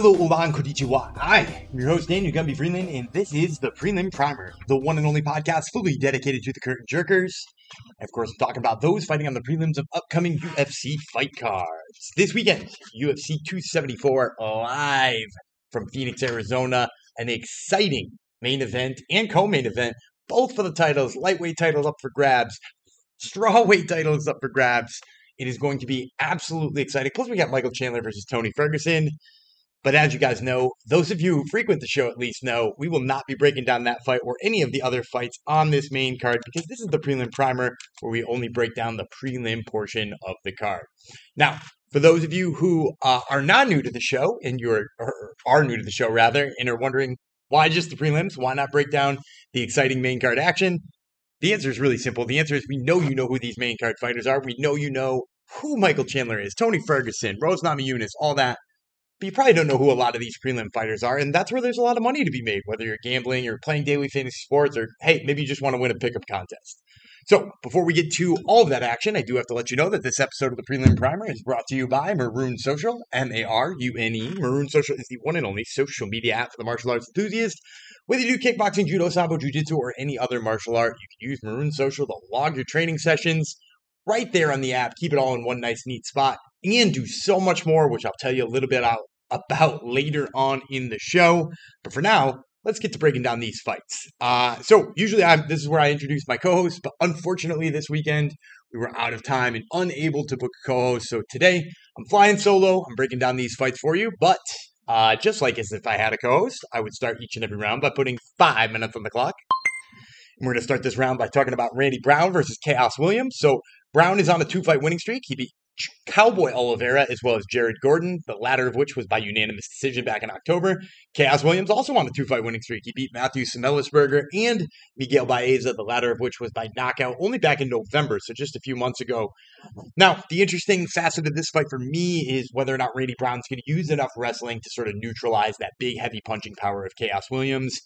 Hello, Olan Konnichiwa. I am your host, Daniel Gumby Vreeland, and this is the Prelim Primer, the one and only podcast fully dedicated to the curtain jerkers. And Of course, I'm talking about those fighting on the prelims of upcoming UFC fight cards. This weekend, UFC 274 live from Phoenix, Arizona. An exciting main event and co-main event, both for the titles. Lightweight titles up for grabs. Strawweight titles up for grabs. It is going to be absolutely exciting. Plus, we got Michael Chandler versus Tony Ferguson. But as you guys know, those of you who frequent the show at least know, we will not be breaking down that fight or any of the other fights on this main card because this is the prelim primer where we only break down the prelim portion of the card. Now, for those of you who uh, are not new to the show and you're or are new to the show rather and are wondering why just the prelims, why not break down the exciting main card action? The answer is really simple. The answer is we know you know who these main card fighters are. We know you know who Michael Chandler is, Tony Ferguson, Rose Namajunas, all that but you probably don't know who a lot of these prelim fighters are, and that's where there's a lot of money to be made, whether you're gambling or playing daily fantasy sports, or hey, maybe you just want to win a pickup contest. So, before we get to all of that action, I do have to let you know that this episode of the Prelim Primer is brought to you by Marune Social, M A R U N E. Marune Social is the one and only social media app for the martial arts enthusiast. Whether you do kickboxing, judo, sambo, jiu-jitsu, or any other martial art, you can use Marune Social to log your training sessions right there on the app. Keep it all in one nice, neat spot and do so much more, which I'll tell you a little bit about later on in the show. But for now, let's get to breaking down these fights. Uh, so usually I'm, this is where I introduce my co-host, but unfortunately this weekend we were out of time and unable to book a co-host. So today I'm flying solo. I'm breaking down these fights for you, but uh, just like as if I had a co-host, I would start each and every round by putting five minutes on the clock. And we're going to start this round by talking about Randy Brown versus Khaos Williams. So Brown is on a two-fight winning streak. He beat Cowboy Oliveira as well as Jared Gordon, the latter of which was by unanimous decision back in October. Khaos Williams also on a two fight winning streak. He beat Matthew Semelsberger and Miguel Baeza, the latter of which was by knockout only back in November, so just a few months ago. Now, the interesting facet of this fight for me is whether or not Randy Brown's going to use enough wrestling to sort of neutralize that big, heavy punching power of Khaos Williams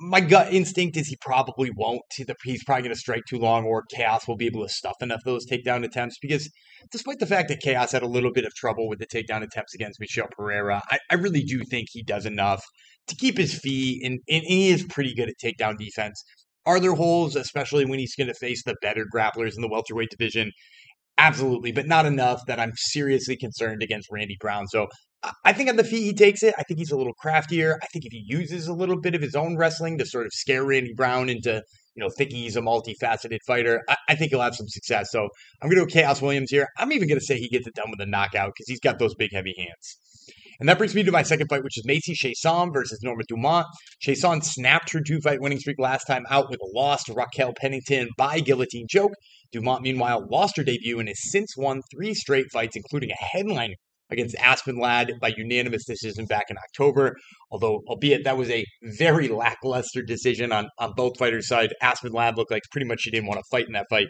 my gut instinct is he probably won't. He's probably going to strike too long, or Khaos will be able to stuff enough of those takedown attempts. Because despite the fact that Khaos had a little bit of trouble with the takedown attempts against Michel Pereira, I, I really do think he does enough to keep his feet, and, and he is pretty good at takedown defense. Are there holes, especially when he's going to face the better grapplers in the welterweight division? Absolutely, but not enough that I'm seriously concerned against Randy Brown. So I think on the feet he takes it. I think he's a little craftier. I think if he uses a little bit of his own wrestling to sort of scare Randy Brown into, you know, thinking he's a multifaceted fighter, I, I think he'll have some success. So I'm going to go Khaos Williams here. I'm even going to say he gets it done with a knockout because he's got those big, heavy hands. And that brings me to my second fight, which is Macy Chiasson versus Norma Dumont. Chiasson snapped her two fight winning streak last time out with a loss to Raquel Pennington by guillotine choke. Dumont, meanwhile, lost her debut and has since won three straight fights, including a headliner against Aspen Ladd by unanimous decision back in October. Although, albeit that was a very lackluster decision on, on both fighters' side, Aspen Ladd looked like pretty much she didn't want to fight in that fight.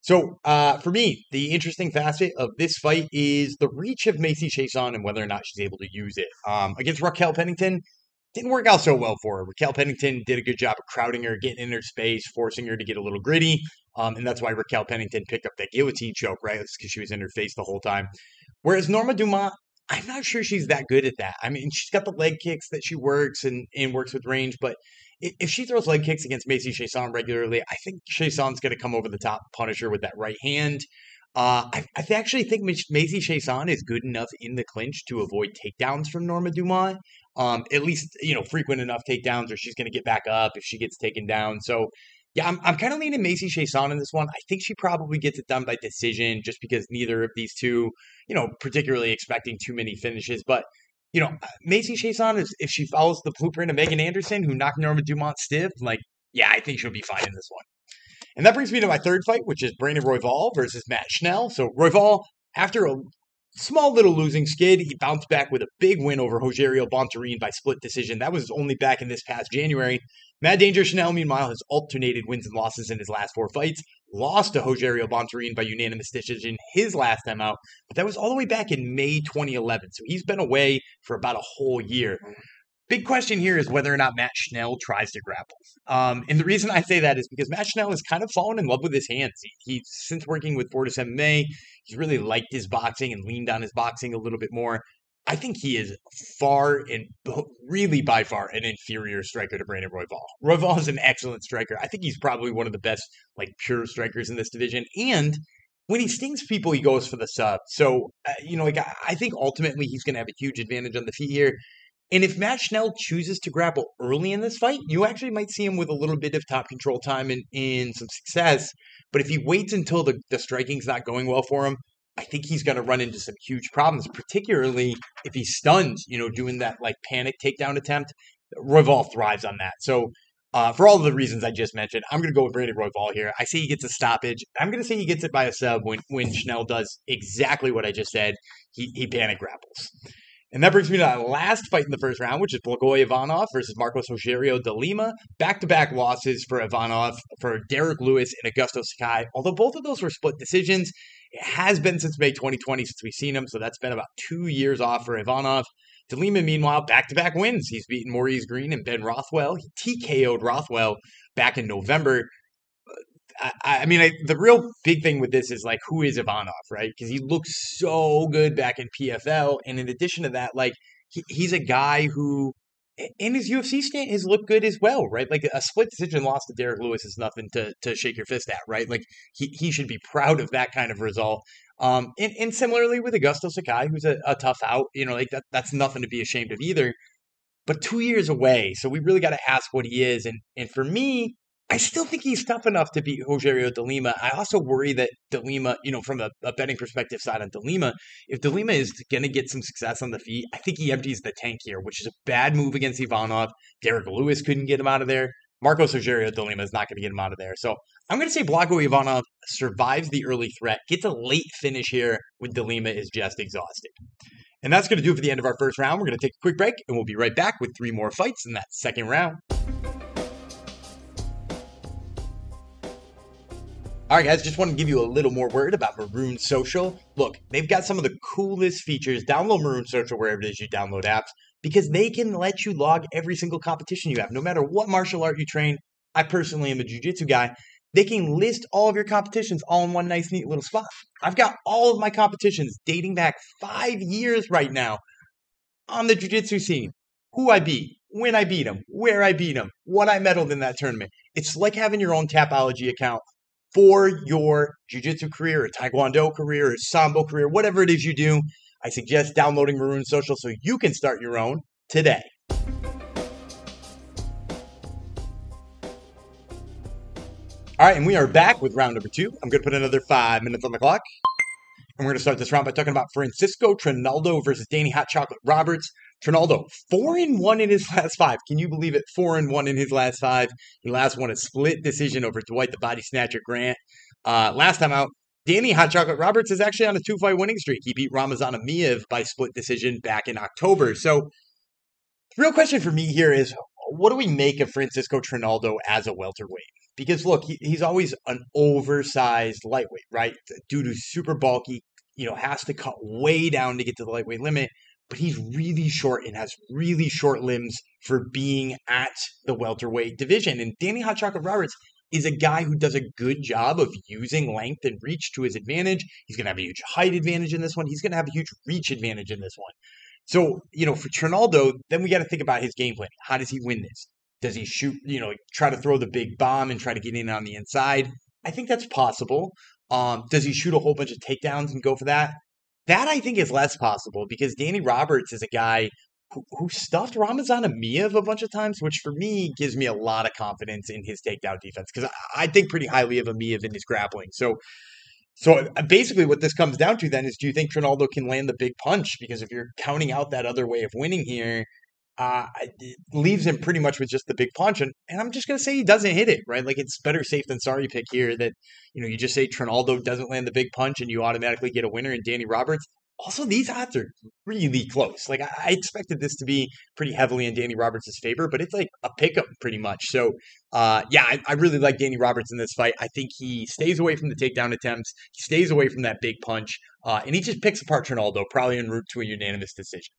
So, uh, for me, the interesting facet of this fight is the reach of Macy Chiasson and whether or not she's able to use it. Um, against Raquel Pennington, didn't work out so well for her. Raquel Pennington did a good job of crowding her, getting in her space, forcing her to get a little gritty. Um, and that's why Raquel Pennington picked up that guillotine choke, right? It's because she was in her face the whole time. Whereas Norma Dumont, I'm not sure she's that good at that. I mean, she's got the leg kicks that she works and, and works with range, but if she throws leg kicks against Macy Chiasson regularly, I think Chiasson's going to come over the top, punish her with that right hand. Uh, I, I, actually think Macy Chiasson is good enough in the clinch to avoid takedowns from Norma Dumont. Um, at least you know frequent enough takedowns, or she's going to get back up if she gets taken down. So yeah, I'm, I'm kind of leaning Macy Chiasson in this one. I think she probably gets it done by decision just because neither of these two, you know, particularly expecting too many finishes. But, you know, Macy Chiasson, is, if she follows the blueprint of Megan Anderson, who knocked Norma Dumont stiff, like, yeah, I think she'll be fine in this one. And that brings me to my third fight, which is Brandon Royval versus Matt Schnell. So Royval, after a small little losing skid. He bounced back with a big win over Rogerio Bontorin by split decision. That was only back in this past January. Matt Danger Schnell, meanwhile, has alternated wins and losses in his last four fights. Lost to Rogerio Bontorin by unanimous decision his last time out, but that was all the way back in May 2011. So he's been away for about a whole year. Big question here is whether or not Matt Schnell tries to grapple. Um, and the reason I say that is because Matt Schnell has kind of fallen in love with his hands. He, he's since working with Fortis MMA, he's really liked his boxing and leaned on his boxing a little bit more. I think he is far and really by far an inferior striker to Brandon Royval. Royval is an excellent striker. I think he's probably one of the best like pure strikers in this division. And when he stings people, he goes for the sub. So uh, you know, like I think ultimately he's going to have a huge advantage on the feet here. And if Matt Schnell chooses to grapple early in this fight, you actually might see him with a little bit of top control time and, and some success. But if he waits until the, the striking's not going well for him, I think he's going to run into some huge problems, particularly if he's stunned, you know, doing that like panic takedown attempt. Royval thrives on that. So, uh, for all of the reasons I just mentioned, I'm going to go with Brandon Royval here. I say he gets a stoppage. I'm going to say he gets it by a sub when, when Schnell does exactly what I just said. He, he panic grapples. And that brings me to that last fight in the first round, which is Blagoy Ivanov versus Marcos Rogerio de Lima. Back to back losses for Ivanov, for Derrick Lewis, and Augusto Sakai. Although both of those were split decisions, has been since May 2020 since we've seen him. So that's been about two years off for Ivanov. De Lima, meanwhile, back to back wins. He's beaten Maurice Greene and Ben Rothwell. He TKO'd Rothwell back in November. I, I mean, I, the real big thing with this is like, who is Ivanov, right? Because he looks so good back in PFL, and in addition to that, like he, he's a guy who, in his UFC stand, has looked good as well, right? Like a split decision loss to Derrick Lewis is nothing to to shake your fist at, right? Like he he should be proud of that kind of result. Um, and, and similarly with Augusto Sakai, who's a, a tough out, you know, like that that's nothing to be ashamed of either. But two years away, so we really got to ask what he is. And and for me, I still think he's tough enough to beat Rogerio de Lima. I also worry that de Lima, you know, from a, a betting perspective side on de Lima, if de Lima is going to get some success on the feet, I think he empties the tank here, which is a bad move against Ivanov. Derrick Lewis couldn't get him out of there. Marcos Rogerio de Lima is not going to get him out of there. So I'm going to say Blago Ivanov survives the early threat, gets a late finish here when de Lima is just exhausted. And that's going to do it for the end of our first round. We're going to take a quick break, and we'll be right back with three more fights in that second round. All right, guys, just want to give you a little more word about Marune Social. Look, they've got some of the coolest features. Download Marune Social wherever it is you download apps because they can let you log every single competition you have, no matter what martial art you train. I personally am a jiu-jitsu guy. They can list all of your competitions all in one nice, neat little spot. I've got all of my competitions dating back five years right now on the jiu-jitsu scene. Who I beat, when I beat them, where I beat them, what I medaled in that tournament. It's like having your own Tapology account for your jiu-jitsu career or taekwondo career or sambo career, whatever it is you do, I suggest downloading Marune Social so you can start your own today. All right, and we are back with round number two. I'm going to put another five minutes on the clock. And we're going to start this round by talking about Francisco Trinaldo versus Danny Hot Chocolate Roberts. Trinaldo, four and one in his last five. Can you believe it? Four and one in his last five. He last won a split decision over Dwight the Body Snatcher Grant. Uh, last time out, Danny Hot Chocolate Roberts is actually on a two fight winning streak. He beat Ramazan Emeev by split decision back in October. So, the real question for me here is what do we make of Francisco Trinaldo as a welterweight? Because look, he, he's always an oversized lightweight, right? Dude who's super bulky, you know, has to cut way down to get to the lightweight limit but he's really short and has really short limbs for being at the welterweight division. And Danny Hot Chocolate Roberts is a guy who does a good job of using length and reach to his advantage. He's going to have a huge height advantage in this one. He's going to have a huge reach advantage in this one. So, you know, for Trinaldo, then we got to think about his game plan. How does he win this? Does he shoot, you know, try to throw the big bomb and try to get in on the inside? I think that's possible. Um, does he shoot a whole bunch of takedowns and go for that? That I think is less possible because Danny Roberts is a guy who, who stuffed Ramazan Emeev a bunch of times, which for me gives me a lot of confidence in his takedown defense because I, I, think pretty highly of Emeev in his grappling. So, so uh, basically, what this comes down to then is, do you think Trinaldo can land the big punch? Because if you're counting out that other way of winning here, uh, leaves him pretty much with just the big punch. And, and I'm just going to say he doesn't hit it, right? Like it's better safe than sorry pick here that, you know, you just say Trinaldo doesn't land the big punch and you automatically get a winner in Danny Roberts. Also, these odds are really close. Like I expected this to be pretty heavily in Danny Roberts' favor, but it's like a pickup pretty much. So, uh, yeah, I, I, really like Danny Roberts in this fight. I think he stays away from the takedown attempts. He stays away from that big punch, uh, and he just picks apart Trinaldo, probably en route to a unanimous decision.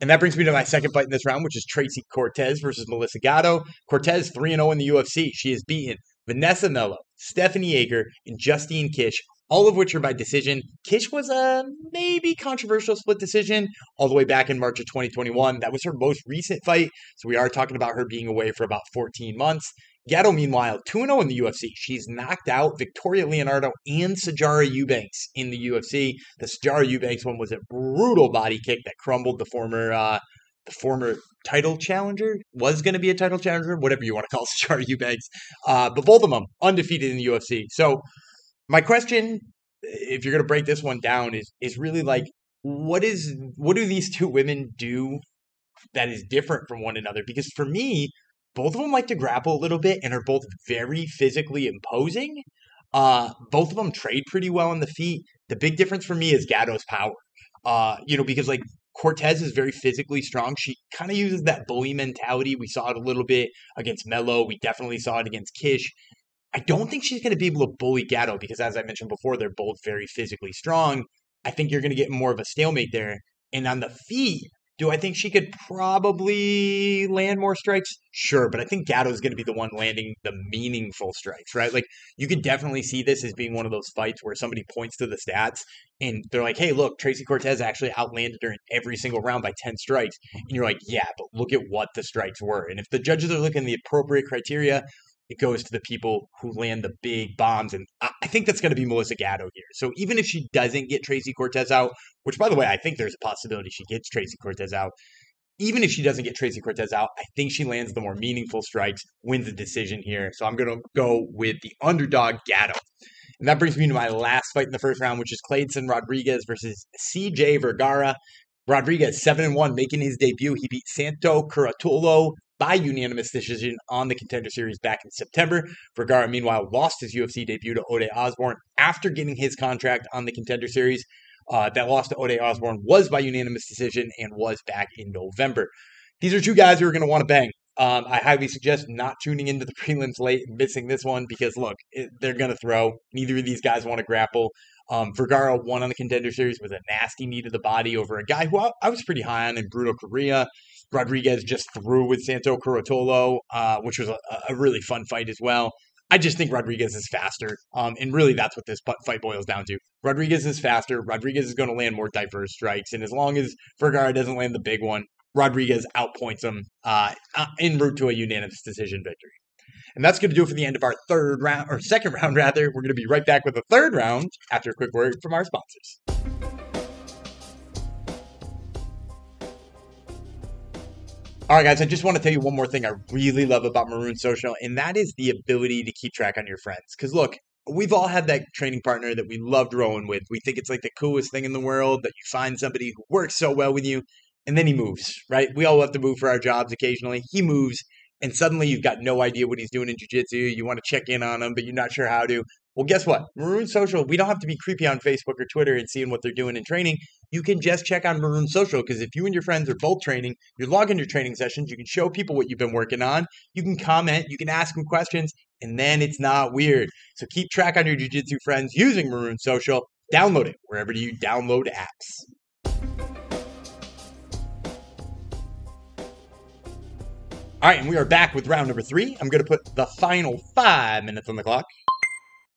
And that brings me to my second fight in this round, which is Tracy Cortez versus Melissa Gatto. Cortez 3 0 in the UFC. She has beaten Vanessa Melo, Stephanie Egger, and Justine Kish, all of which are by decision. Kish was a maybe controversial split decision all the way back in March of 2021. That was her most recent fight. So we are talking about her being away for about 14 months. Gatto, meanwhile, 2 0 in the UFC. She's knocked out Victoria Leonardo and Sijara Eubanks in the UFC. The Sijara Eubanks one was a brutal body kick that crumbled the former uh, the former title challenger, was going to be a title challenger, whatever you want to call Sijara Eubanks. Uh, but both of them undefeated in the UFC. So my question, if you're going to break this one down, is is really like, what is what do these two women do that is different from one another? Because for me, both of them like to grapple a little bit and are both very physically imposing. Uh, both of them trade pretty well on the feet. The big difference for me is Gatto's power. Uh, you know, because like Cortez is very physically strong. She kind of uses that bully mentality. We saw it a little bit against Melo. We definitely saw it against Kish. I don't think she's going to be able to bully Gatto because, as I mentioned before, they're both very physically strong. I think you're going to get more of a stalemate there. And on the feet, do I think she could probably land more strikes? Sure, but I think Gatto is going to be the one landing the meaningful strikes, right? Like you could definitely see this as being one of those fights where somebody points to the stats and they're like, "Hey, look, Tracy Cortez actually outlanded her in every single round by 10 strikes." And you're like, "Yeah, but look at what the strikes were." And if the judges are looking at the appropriate criteria, it goes to the people who land the big bombs. And I think that's going to be Melissa Gatto here. So even if she doesn't get Tracy Cortez out, which by the way, I think there's a possibility she gets Tracy Cortez out, even if she doesn't get Tracy Cortez out, I think she lands the more meaningful strikes, wins the decision here. So I'm going to go with the underdog Gatto. And that brings me to my last fight in the first round, which is Kleydson Rodrigues versus CJ Vergara. Rodrigues, 7 and 1, making his debut. He beat Santo Curatolo by unanimous decision on the Contender Series back in September. Vergara, meanwhile, lost his UFC debut to Ode Osborne after getting his contract on the Contender Series. Uh, that loss to Ode Osborne was by unanimous decision and was back in November. These are two guys who are going to want to bang. Um, I highly suggest not tuning into the prelims late and missing this one because look, it, they're going to throw. Neither of these guys want to grapple. Um, Vergara won on the contender series with a nasty knee to the body over a guy who I, I was pretty high on in Bruno Carrillo. Rodrigues just threw with Santo Curatolo, uh, which was a, a, really fun fight as well. I just think Rodrigues is faster. Um, and really, that's what this fight boils down to. Rodrigues is faster. Rodrigues is going to land more diverse strikes. And as long as Vergara doesn't land the big one, Rodrigues outpoints him uh, uh en route to a unanimous decision victory. And that's going to do it for the end of our third round, or second round, rather. We're going to be right back with the third round after a quick word from our sponsors. All right, guys, I just want to tell you one more thing I really love about Marune Social, and that is the ability to keep track on your friends. Because look, we've all had that training partner that we loved rowing with. We think it's like the coolest thing in the world that you find somebody who works so well with you, and then he moves, right? We all have to move for our jobs occasionally. He moves, and suddenly you've got no idea what he's doing in jiu-jitsu. You want to check in on him, but you're not sure how to. Well, guess what? Marune Social, we don't have to be creepy on Facebook or Twitter and seeing what they're doing in training. You can just check on Marune Social because if you and your friends are both training, you log in your training sessions, you can show people what you've been working on, you can comment, you can ask them questions, and then it's not weird. So keep track on your jiu-jitsu friends using Marune Social. Download it wherever you download apps. All right, and we are back with round number three. I'm going to put the final five minutes on the clock.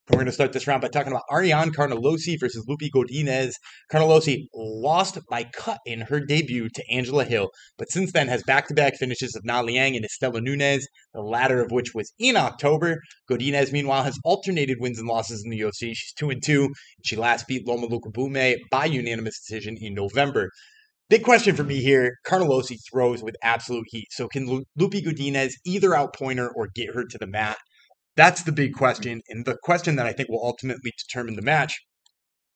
We're going to start this round by talking about Ariane Carnelossi versus Loopy Godinez. Carnelossi lost by cut in her debut to Angela Hill, but since then has back-to-back finishes of Na Liang and Istela Nunes, the latter of which was in October. Godinez, meanwhile, has alternated wins and losses in the UFC. She's 2 and 2. She last beat Loma Lookboonmee by unanimous decision in November. Big question for me here. Carnelossi throws with absolute heat. So can Loopy Godinez either outpoint her or get her to the mat? That's the big question, and the question that I think will ultimately determine the match.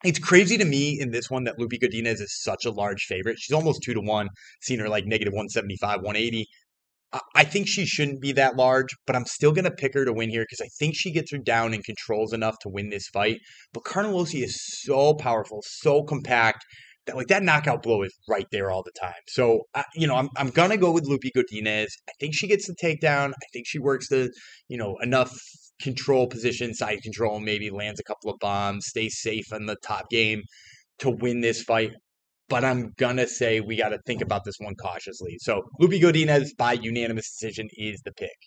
It's crazy to me in this one that Loopy Godinez is such a large favorite. She's almost two to one, seen her like negative 175, 180. I think she shouldn't be that large, but I'm still going to pick her to win here because I think she gets her down and controls enough to win this fight. But Carnelossi is so powerful, so compact that like that knockout blow is right there all the time. So uh, you know, I'm I'm gonna go with Loopy Godinez. I think she gets the takedown. I think she works the you know enough control position, side control, maybe lands a couple of bombs, stays safe in the top game to win this fight. But I'm gonna say we got to think about this one cautiously. So Loopy Godinez by unanimous decision is the pick.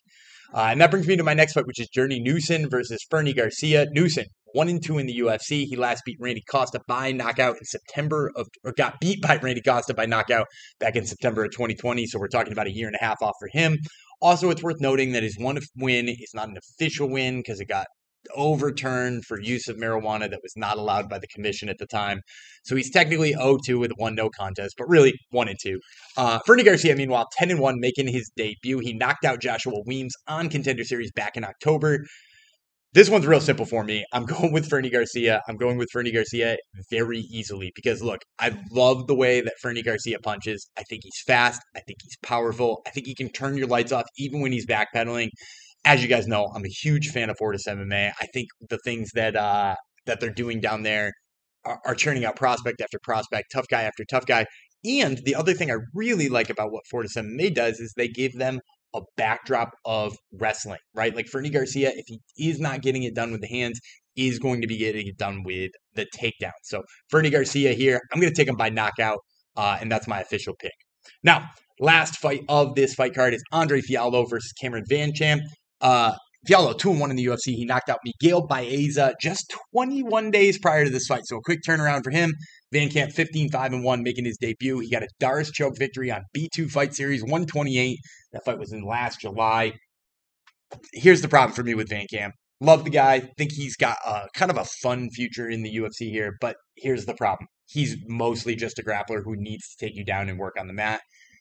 Uh, and that brings me to my next fight, which is Journey Newson versus Fernie Garcia. Newson, one and two in the UFC. He last beat Randy Costa by knockout in September of, or got beat by Randy Costa by knockout back in September of 2020. So we're talking about a year and a half off for him. Also, it's worth noting that his one win is not an official win because it got overturned for use of marijuana that was not allowed by the commission at the time. So he's technically 0-2 with one no contest, but really 1 and 2. Uh, Fernie Garcia, meanwhile, 10 and 1, making his debut. He knocked out Joshua Weems on Contender Series back in October. This one's real simple for me. I'm going with Fernie Garcia. I'm going with Fernie Garcia very easily because look, I love the way that Fernie Garcia punches. I think he's fast. I think he's powerful. I think he can turn your lights off even when he's backpedaling as you guys know, I'm a huge fan of Fortis MMA. I think the things that uh, that they're doing down there are, are churning out prospect after prospect, tough guy after tough guy. And the other thing I really like about what Fortis MMA does is they give them a backdrop of wrestling, right? Like Fernie Garcia, if he is not getting it done with the hands, is going to be getting it done with the takedown. So Fernie Garcia here, I'm going to take him by knockout, uh, and that's my official pick. Now, last fight of this fight card is Andre Fialho versus Cameron Van Camp. Uh, Fialho, 2 1 in the UFC. He knocked out Miguel Baeza just 21 days prior to this fight. So a quick turnaround for him. Van Camp 15 5 and 1 making his debut. He got a D'Arce choke victory on B2 Fight Series 128. That fight was in last July. Here's the problem for me with Van Camp. Love the guy. Think he's got a, kind of a fun future in the UFC here, but here's the problem. He's mostly just a grappler who needs to take you down and work on the mat.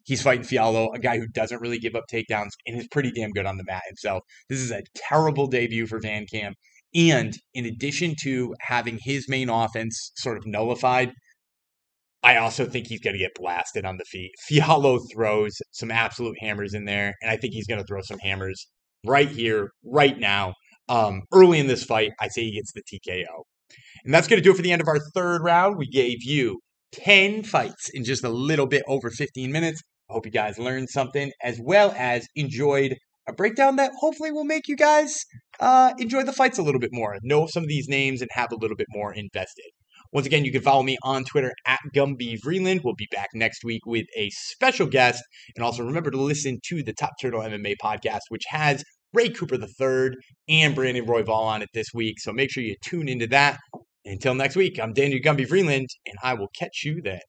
He's fighting Fialho, a guy who doesn't really give up takedowns and is pretty damn good on the mat himself. This is a terrible debut for Van Camp. And in addition to having his main offense sort of nullified, I also think he's going to get blasted on the feet. Fialho throws some absolute hammers in there, and I think he's going to throw some hammers right here, right now. Um, early in this fight, I say he gets the TKO. And that's going to do it for the end of our third round. We gave you 10 fights in just a little bit over 15 minutes. I hope you guys learned something as well as enjoyed a breakdown that hopefully will make you guys uh, enjoy the fights a little bit more, know some of these names, and have a little bit more invested. Once again, you can follow me on Twitter at Gumby Vreeland. We'll be back next week with a special guest. And also remember to listen to the Top Turtle MMA podcast, which has Ray Cooper III and Brandon Royval on it this week. So make sure you tune into that. Until next week, I'm Daniel Gumby Vreeland, and I will catch you then.